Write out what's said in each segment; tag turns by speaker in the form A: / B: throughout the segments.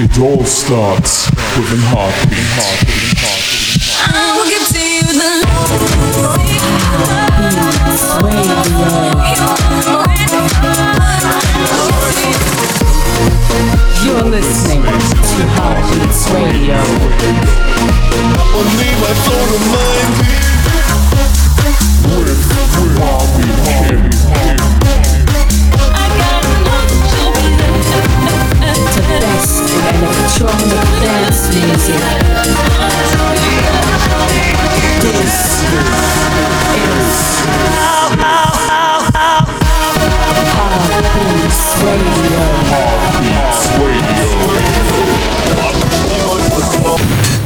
A: It all starts with a heartbeat. heartbeat, heartbeat, heartbeat. I will give to you the
B: You're listening to Heartbeats Radio.
A: Only my soul remind me. With, with Heartbeat
B: The electronic dance music. This is Heartbeats Radio.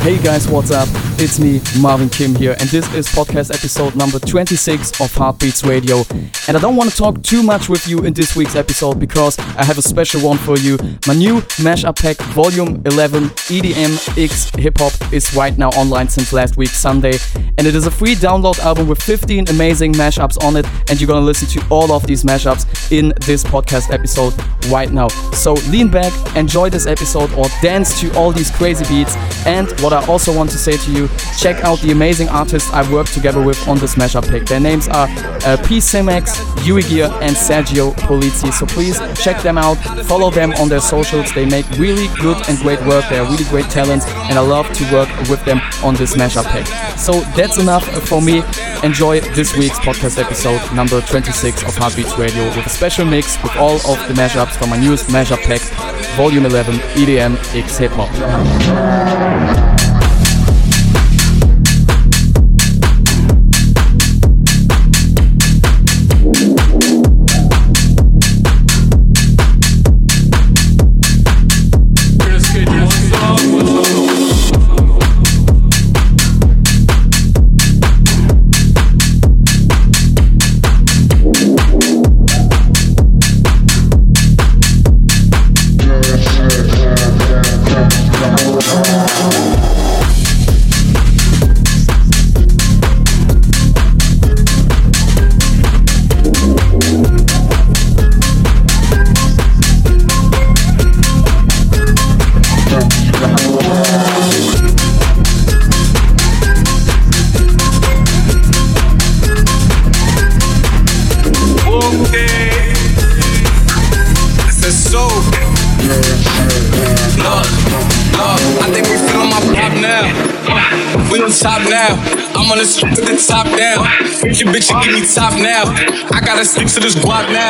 C: Hey guys, what's up? It's me, Marvin Kim here, and this is podcast episode number 26 of Heartbeats Radio. And I don't want to talk too much with you in this week's episode because I have a special one for you. My new mashup pack, Volume 11 EDM X Hip Hop, is right now online since last week, Sunday. And it is a free download album with 15 amazing mashups on it, and you're gonna listen to all of these mashups in this podcast episode right now. So lean back, enjoy this episode, or dance to all these crazy beats. And what I also want to say to you, check out the amazing artists I've worked together with on this mashup pick. Their names are uh, P. Simex, Yui Gear, and Sergio Polizzi. So please check them out, follow them on their socials. They make really good and great work. They are really great talents, and I love to work with them on this mashup pick. So that's enough for me. Enjoy this week's podcast episode number 26 of Heartbeats Radio with a special mix with all of the mashups from my newest mashup pack, Volume 11 EDM X Hip Hop.
D: Gotta stick to this guap now.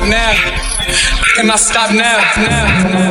D: Spot now. I cannot stop now. now.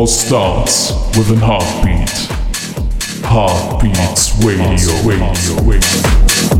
A: All starts with an heartbeat. Heartbeats Radio, radio, radio.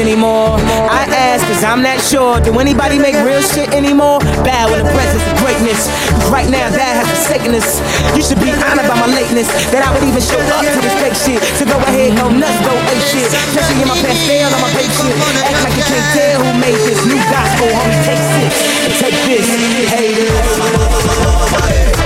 E: anymore? I ask, cause I'm not sure. Do anybody make real shit anymore? Bad with the presence of greatness. Right now, that has forsaken us. You should be honored by my lateness. That I would even show up to this fake shit. So go ahead, go nuts, go ape shit. Especially in my pastel, on my fake shit. Act like you can't tell who made this new gospel. Homie, take six. Take this, haters.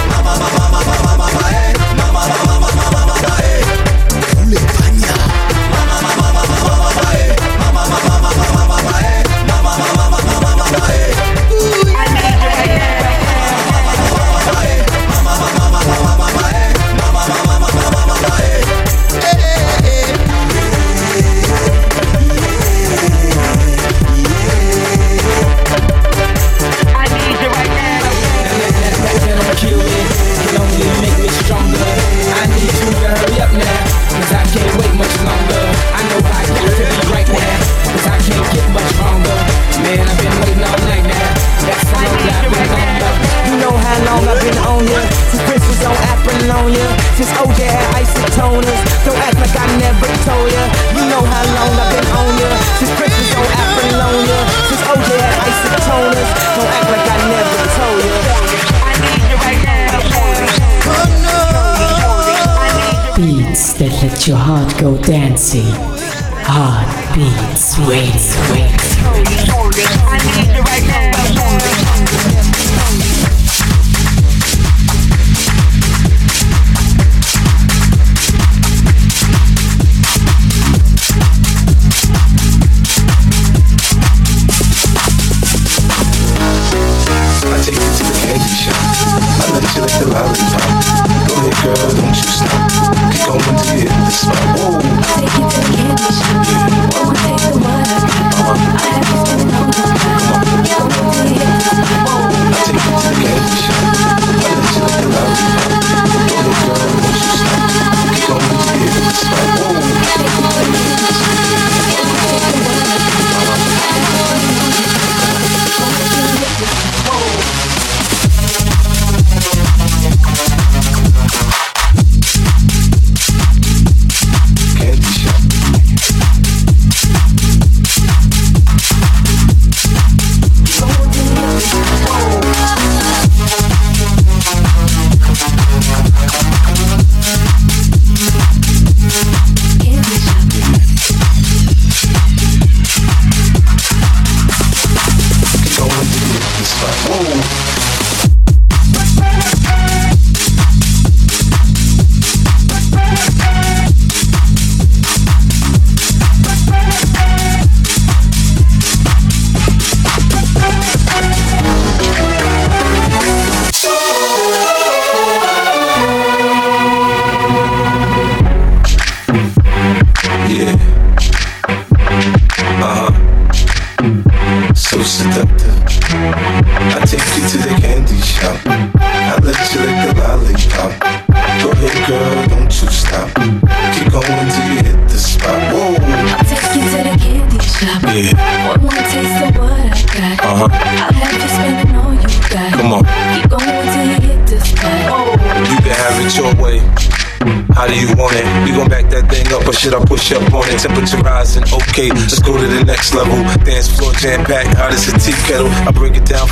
F: cheating on
E: you Since oh yeah, isotoners. Don't act like I never told ya. You know how long I've been on ya. Since Christmas on Apollonia Since oh yeah, isotoners. Don't act like I never told ya.
G: Beats that let your heart go dancing. Hard beats, wait, wait.
F: I need you right now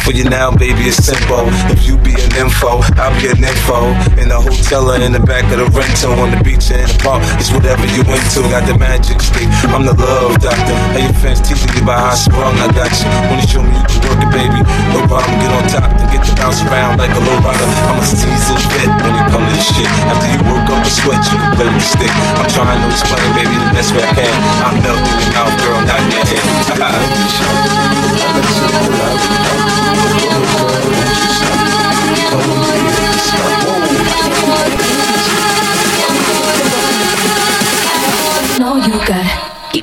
F: for you now, baby, it's simple. If you be an info, I'll be an info. In the hotel or in the back of the rental, on the beach or in the park, it's whatever you into. Got the magic stick, I'm the love doctor. Hey, your fans teasing you by how sprung, I got you. Wanna show me you can work it, baby? No problem, get on top and get to bounce around like a low rider. I'm a seasoned vet when it comes to this shit. After you work up a sweat, you can play with the stick. I'm trying to explain, baby, the best way I can. I'm melting your mouth, girl, not your.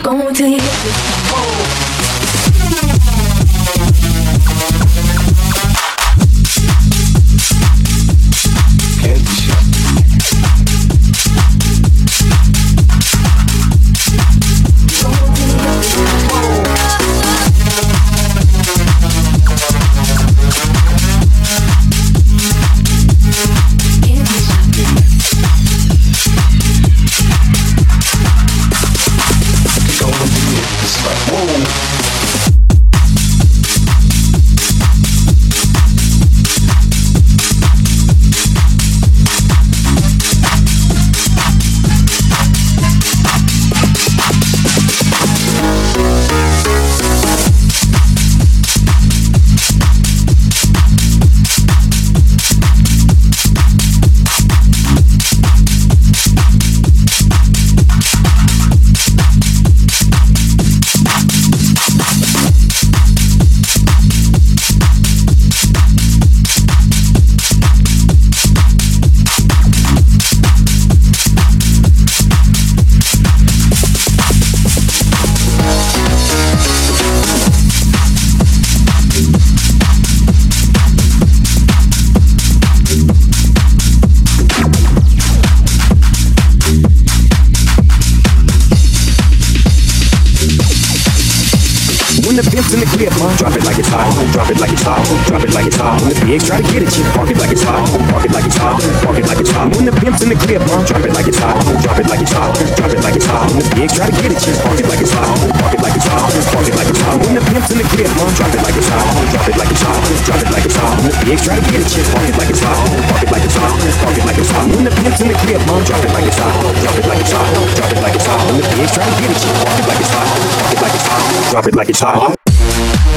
H: Going till you
I: drop it like it's hot. Drop it like it's hot. Drop it like it's hot. When the pigs try to get at you, park it like it's hot. Park it like it's hot. Park it like it's hot. When the pimp's in the crib, ma, drop it like it's hot. Drop it like it's hot. Drop it like it's hot. When the pigs try to get at you, park it like it's hot. Park it like it's hot. Park it like it's hot. When the pimp's in the crib, ma, drop it like it's hot. Drop it like it's hot. Drop it like it's hot. When the pigs try to get at you, park it like it's hot. Park it like it's hot. Park it like it's hot. When the pimp's in the crib, ma, drop it like it's hot. Drop it like it's hot. Drop it like it's hot. When the pigs try to get at you, park it like it's hot. Park it like it's hot. Drop it like it's hot.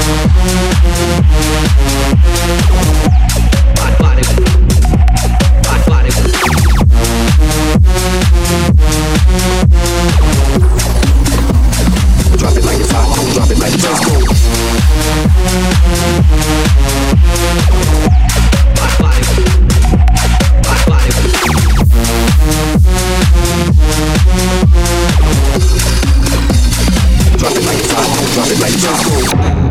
I: Drop it like it's hot. Drop it like it's hot.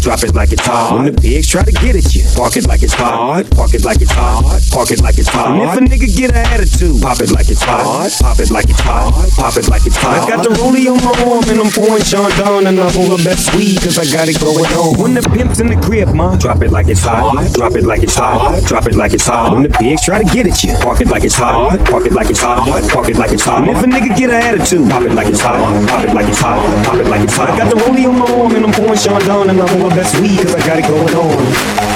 I: Drop it like it's hot. When the pigs try to get at you, park it like it's hot. Park it like it's hot. Park it like it's hot. And if a nigga get an attitude, pop it like it's hot. Pop it like it's hot. Pop it like it's hot. I got the rollie on my arm and I'm pouring Sean down and I'm full best weed cause I got it going on. When the pimp's in the crib, ma, drop it like it's hot. Drop it like it's hot. Drop it like it's hot. When the pigs try to get at you, park it like it's hot. Park it like it's hot. Park it like it's hot. And if a nigga get an attitude, pop it like it's hot. Pop it like it's hot. Pop it like it's hot. I got the rollie on my arm and I'm pouring Sean down and I'm full best weed cause I got it going on.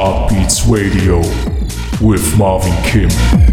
A: Heartbeats Radio with Marvin Kim.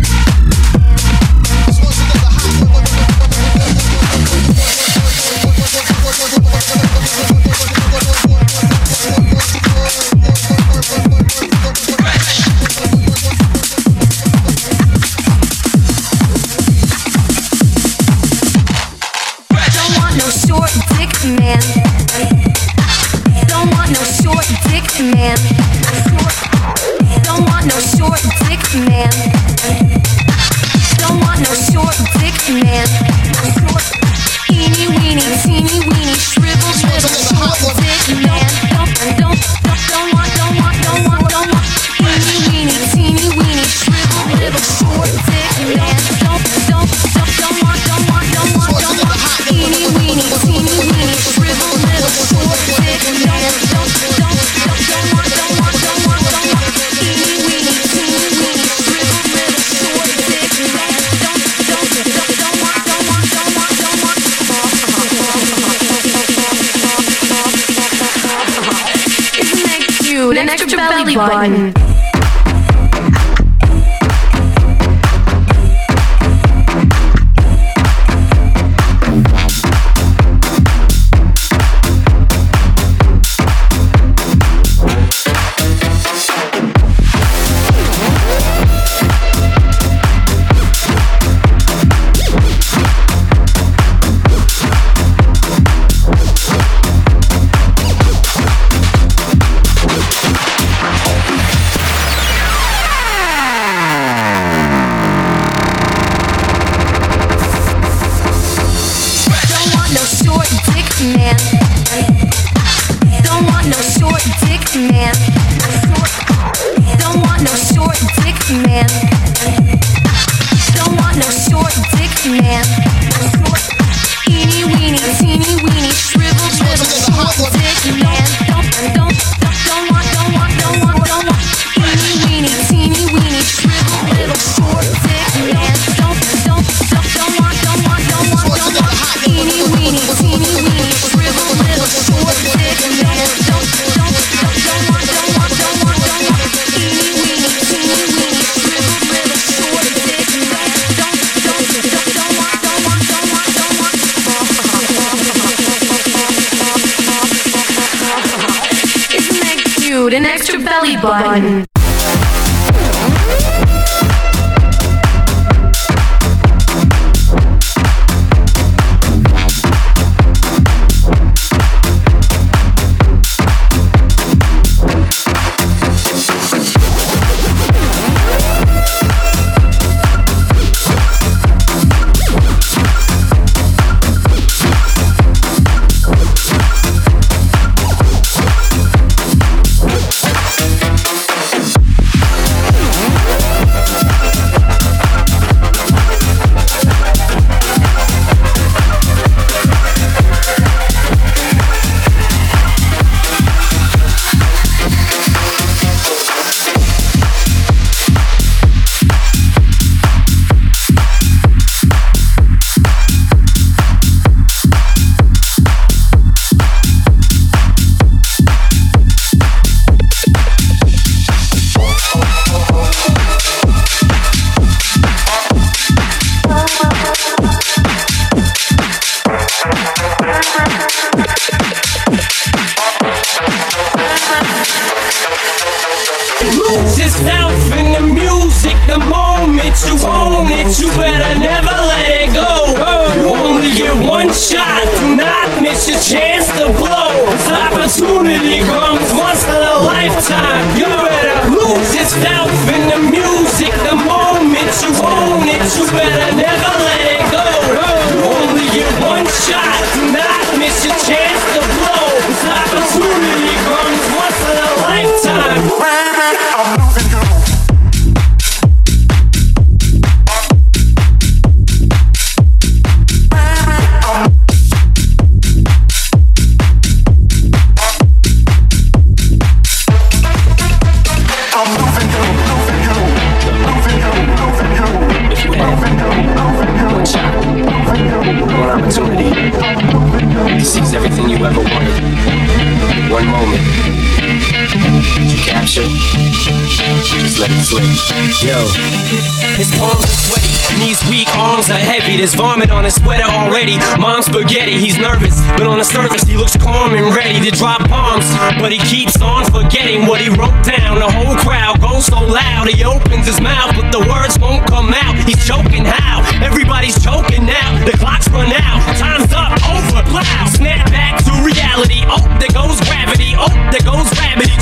J: To drop bombs. But he keeps on forgetting what he wrote down. The whole crowd goes so loud, he opens his mouth, but the words won't come out. He's choking how? Everybody's choking now. The clock's run out, time's up, over, loud. Snap back to reality. Oh, there goes gravity. Oh, there goes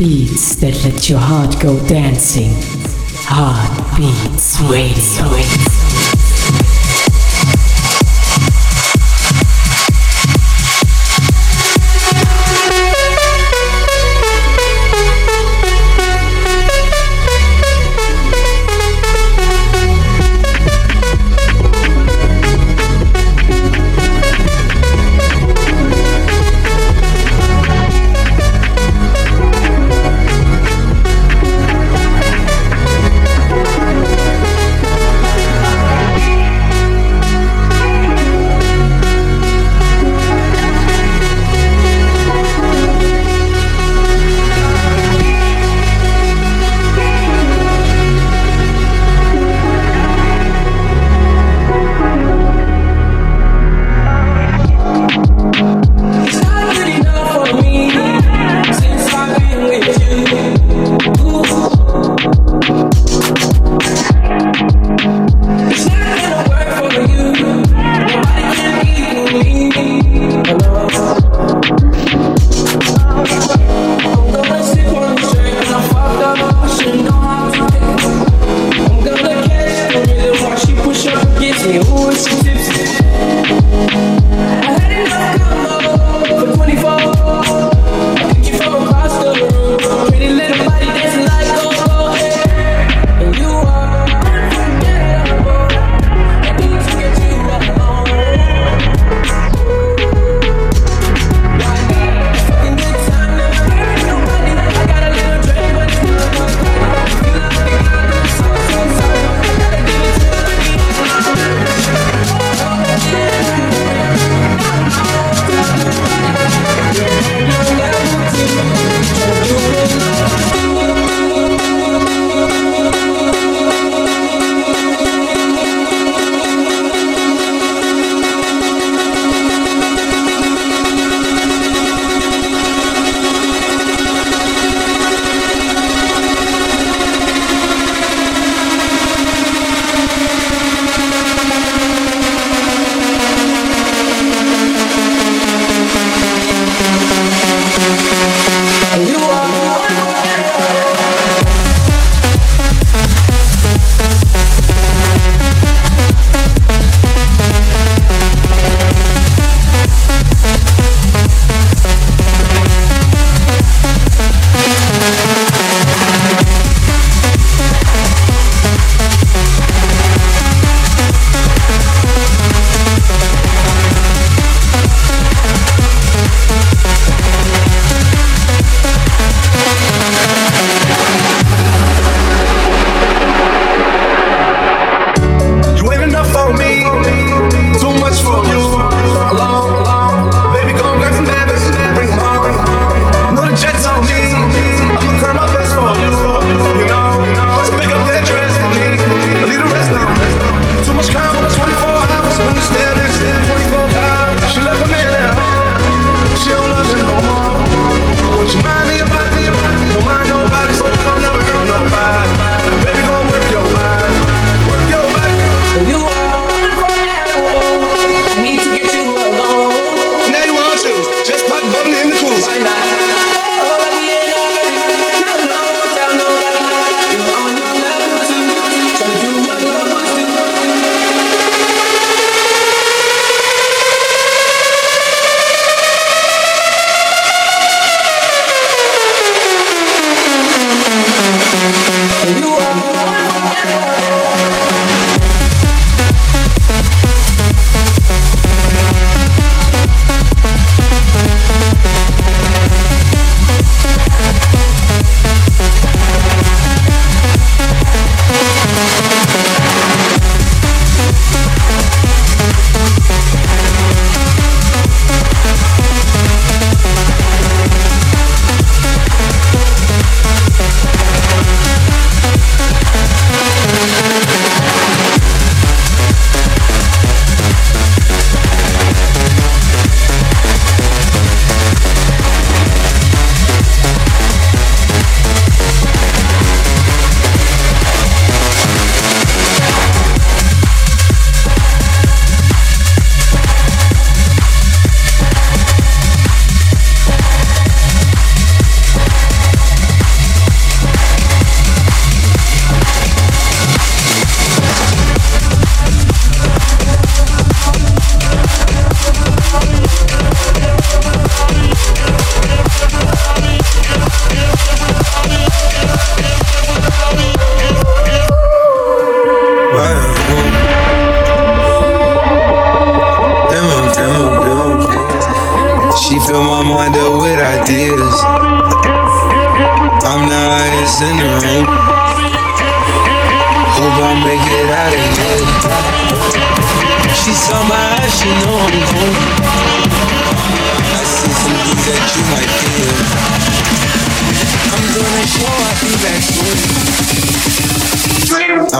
B: Beats that let your heart go dancing. Heart Heartbeats Radio.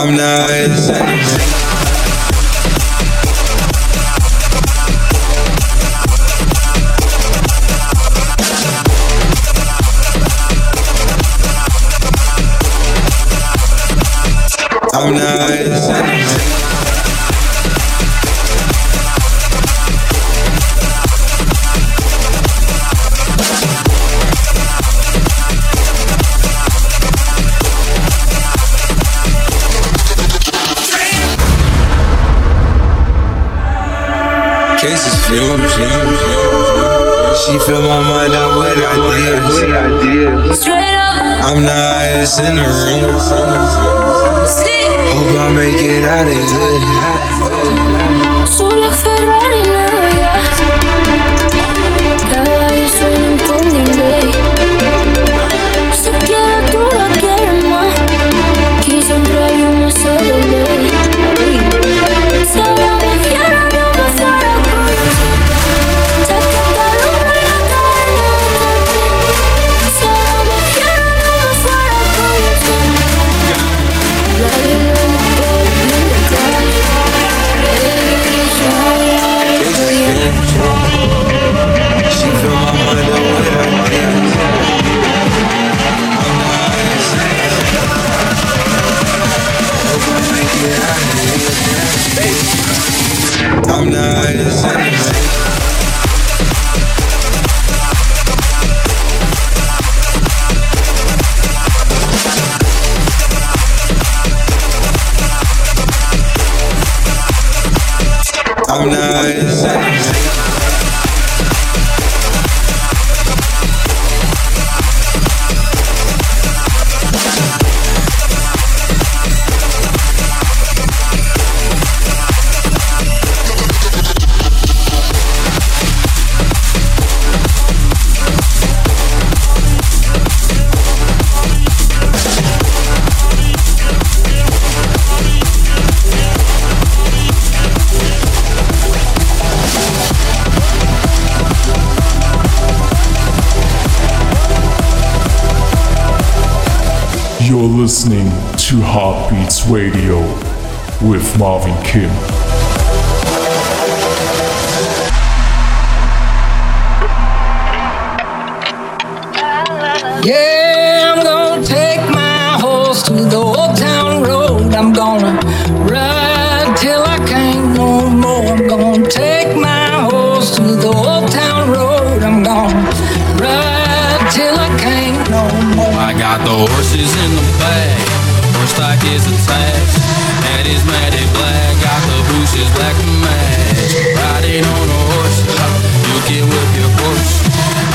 J: I'm not.
K: I'm not. fill my mind up with ideas. I'm the highest in the room. Hope I make it out of here. I'm
L: not. to Heartbeats Radio with Marvin Kim.
M: that is attached. That is matted black, got the bushes black match. Riding on a horse, you can whip your horse.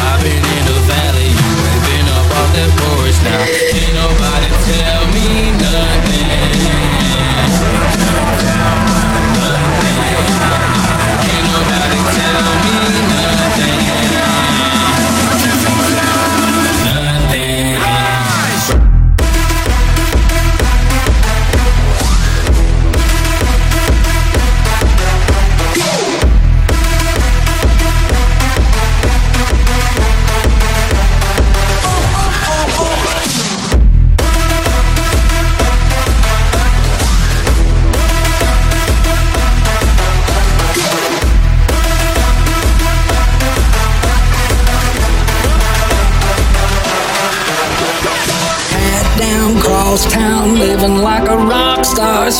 M: I've been in the valley, you ain't been up off that porch now.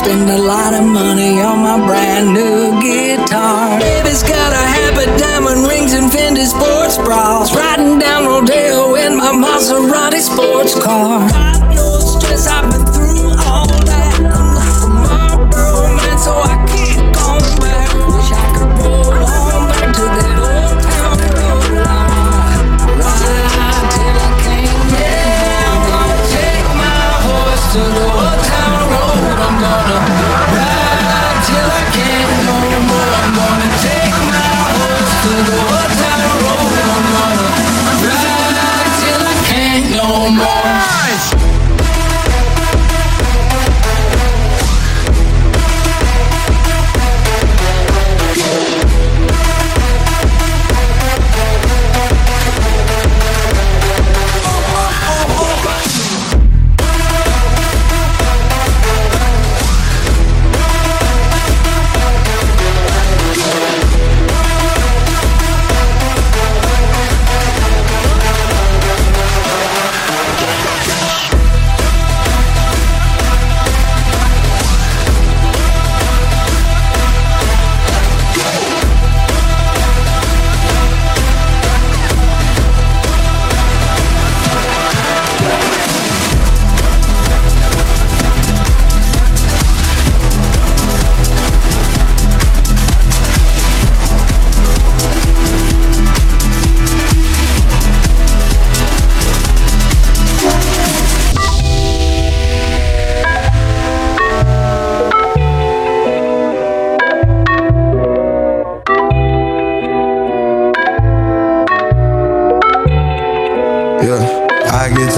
N: spend a lot of money on my brand new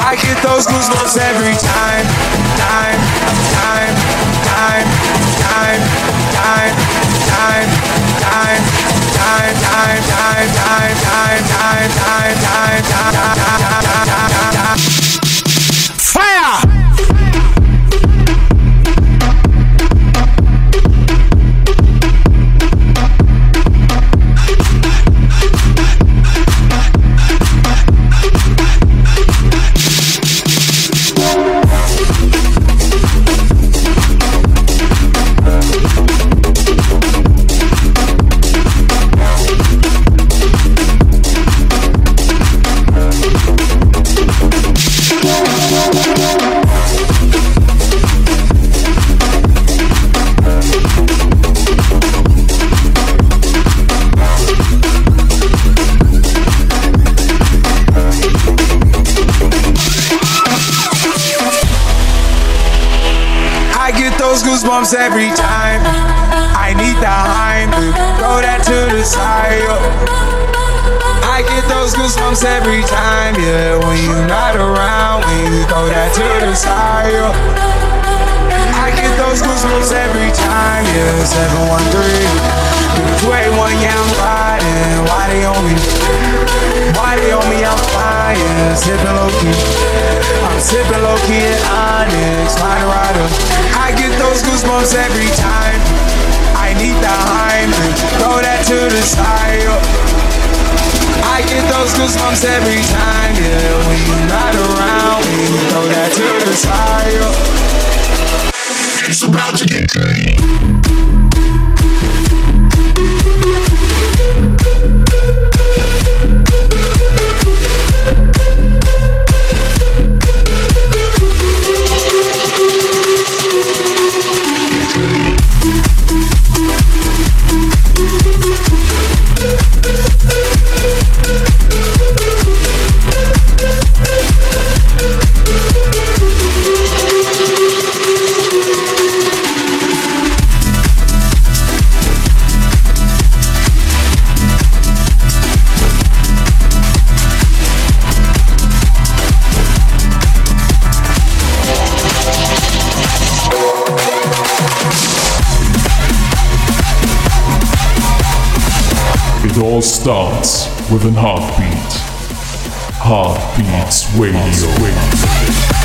O: I get those goosebumps every time, time, time, time, time, time, time, time, time, time, time, time, time, time, time, time, time, time, time. Fire! Every time. I need the Heimlich, throw that to the side. I get those goosebumps every time, yeah. When you're not around, when you throw that to the side. I get those goosebumps every time, yeah. 713, 281, yeah, I'm riding. Why they on me? Why they on me? I'm flying, sipping low key. I'm sipping low key at Onyx, find rider. I get those goosebumps every time. I need the Heimlich, throw that to the side. I get those goosebumps every time, yeah. When you're not around, when throw that to the side. It's about to get good.
A: All starts with an heartbeat. Heartbeats Radio.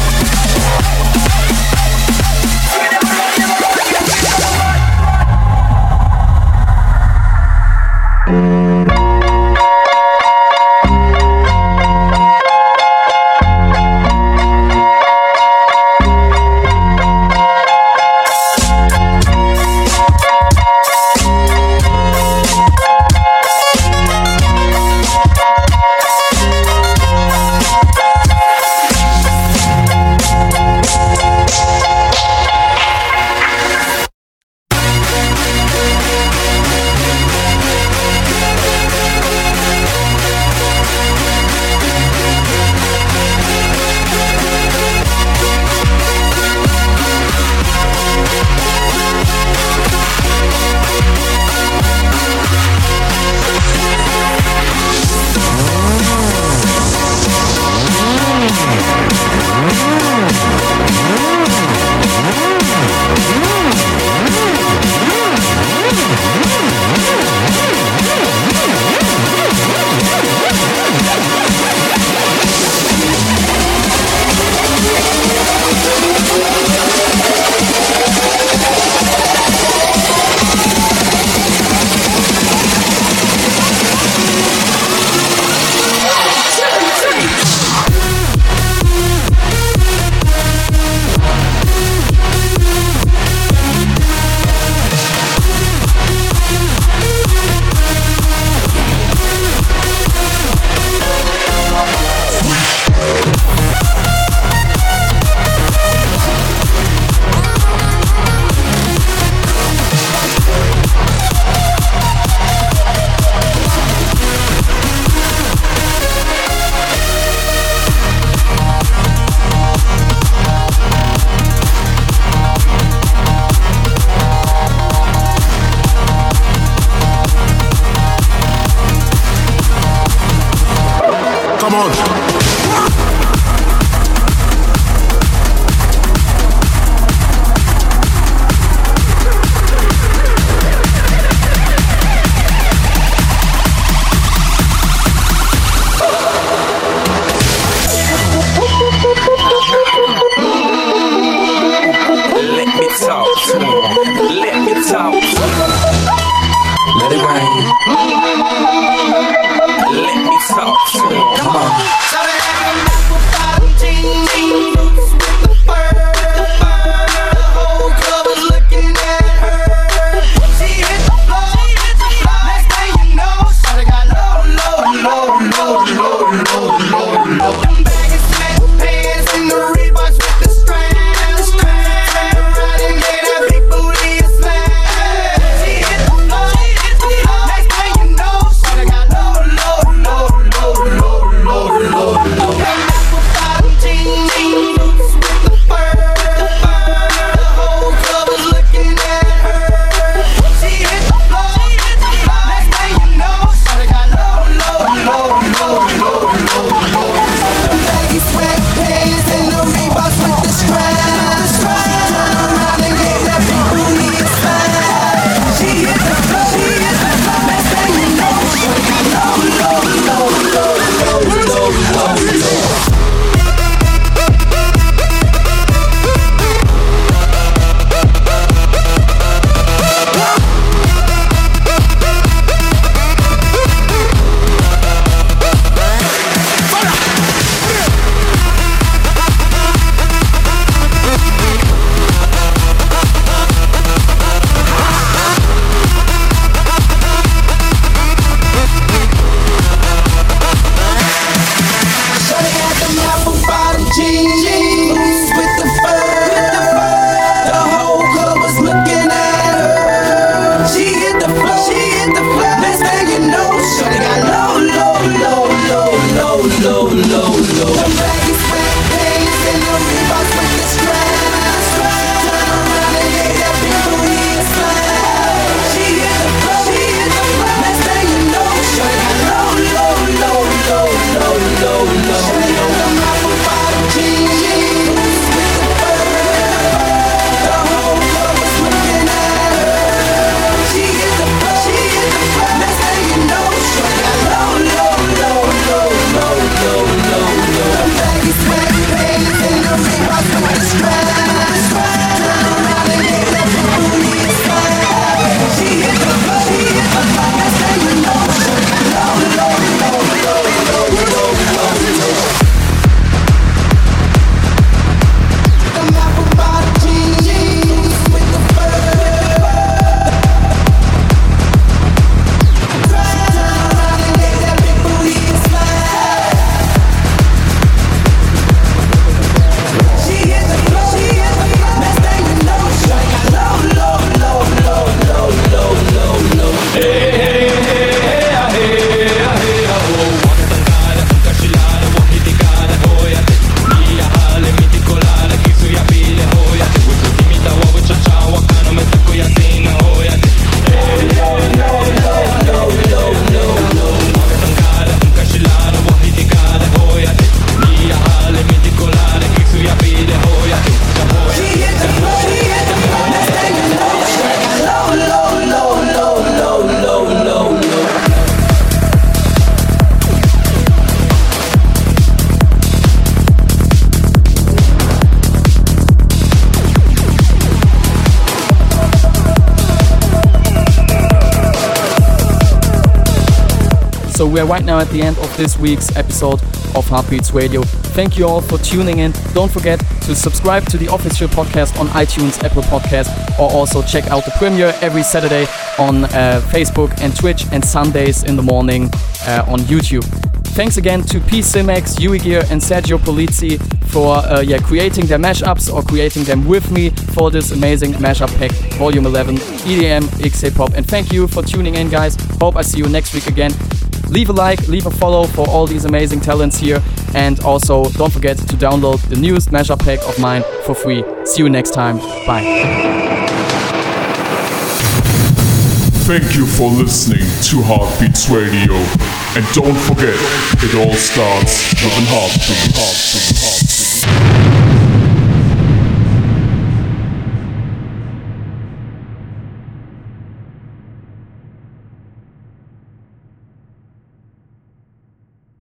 C: We are right now at the end of this week's episode of Heartbeats Radio. Thank you all for tuning in. Don't forget to subscribe to the official podcast on iTunes, Apple Podcast, or also check out the premiere every Saturday on uh, Facebook and Twitch and Sundays in the morning uh, on YouTube. Thanks again to P. Simex, Yui Gear, and Sergio Polizzi for uh, yeah, creating their mashups or creating them with me for this amazing mashup pack, Volume 11, EDM, XA Pop. And thank you for tuning in, guys. Hope I see you next week again. Leave a like, leave a follow for all these amazing talents here. And also, don't forget to download the newest mashup pack of mine for free. See you next time. Bye.
L: Thank you for listening to Heartbeats Radio. And don't forget, it all starts with a heartbeat. heartbeat, heartbeat.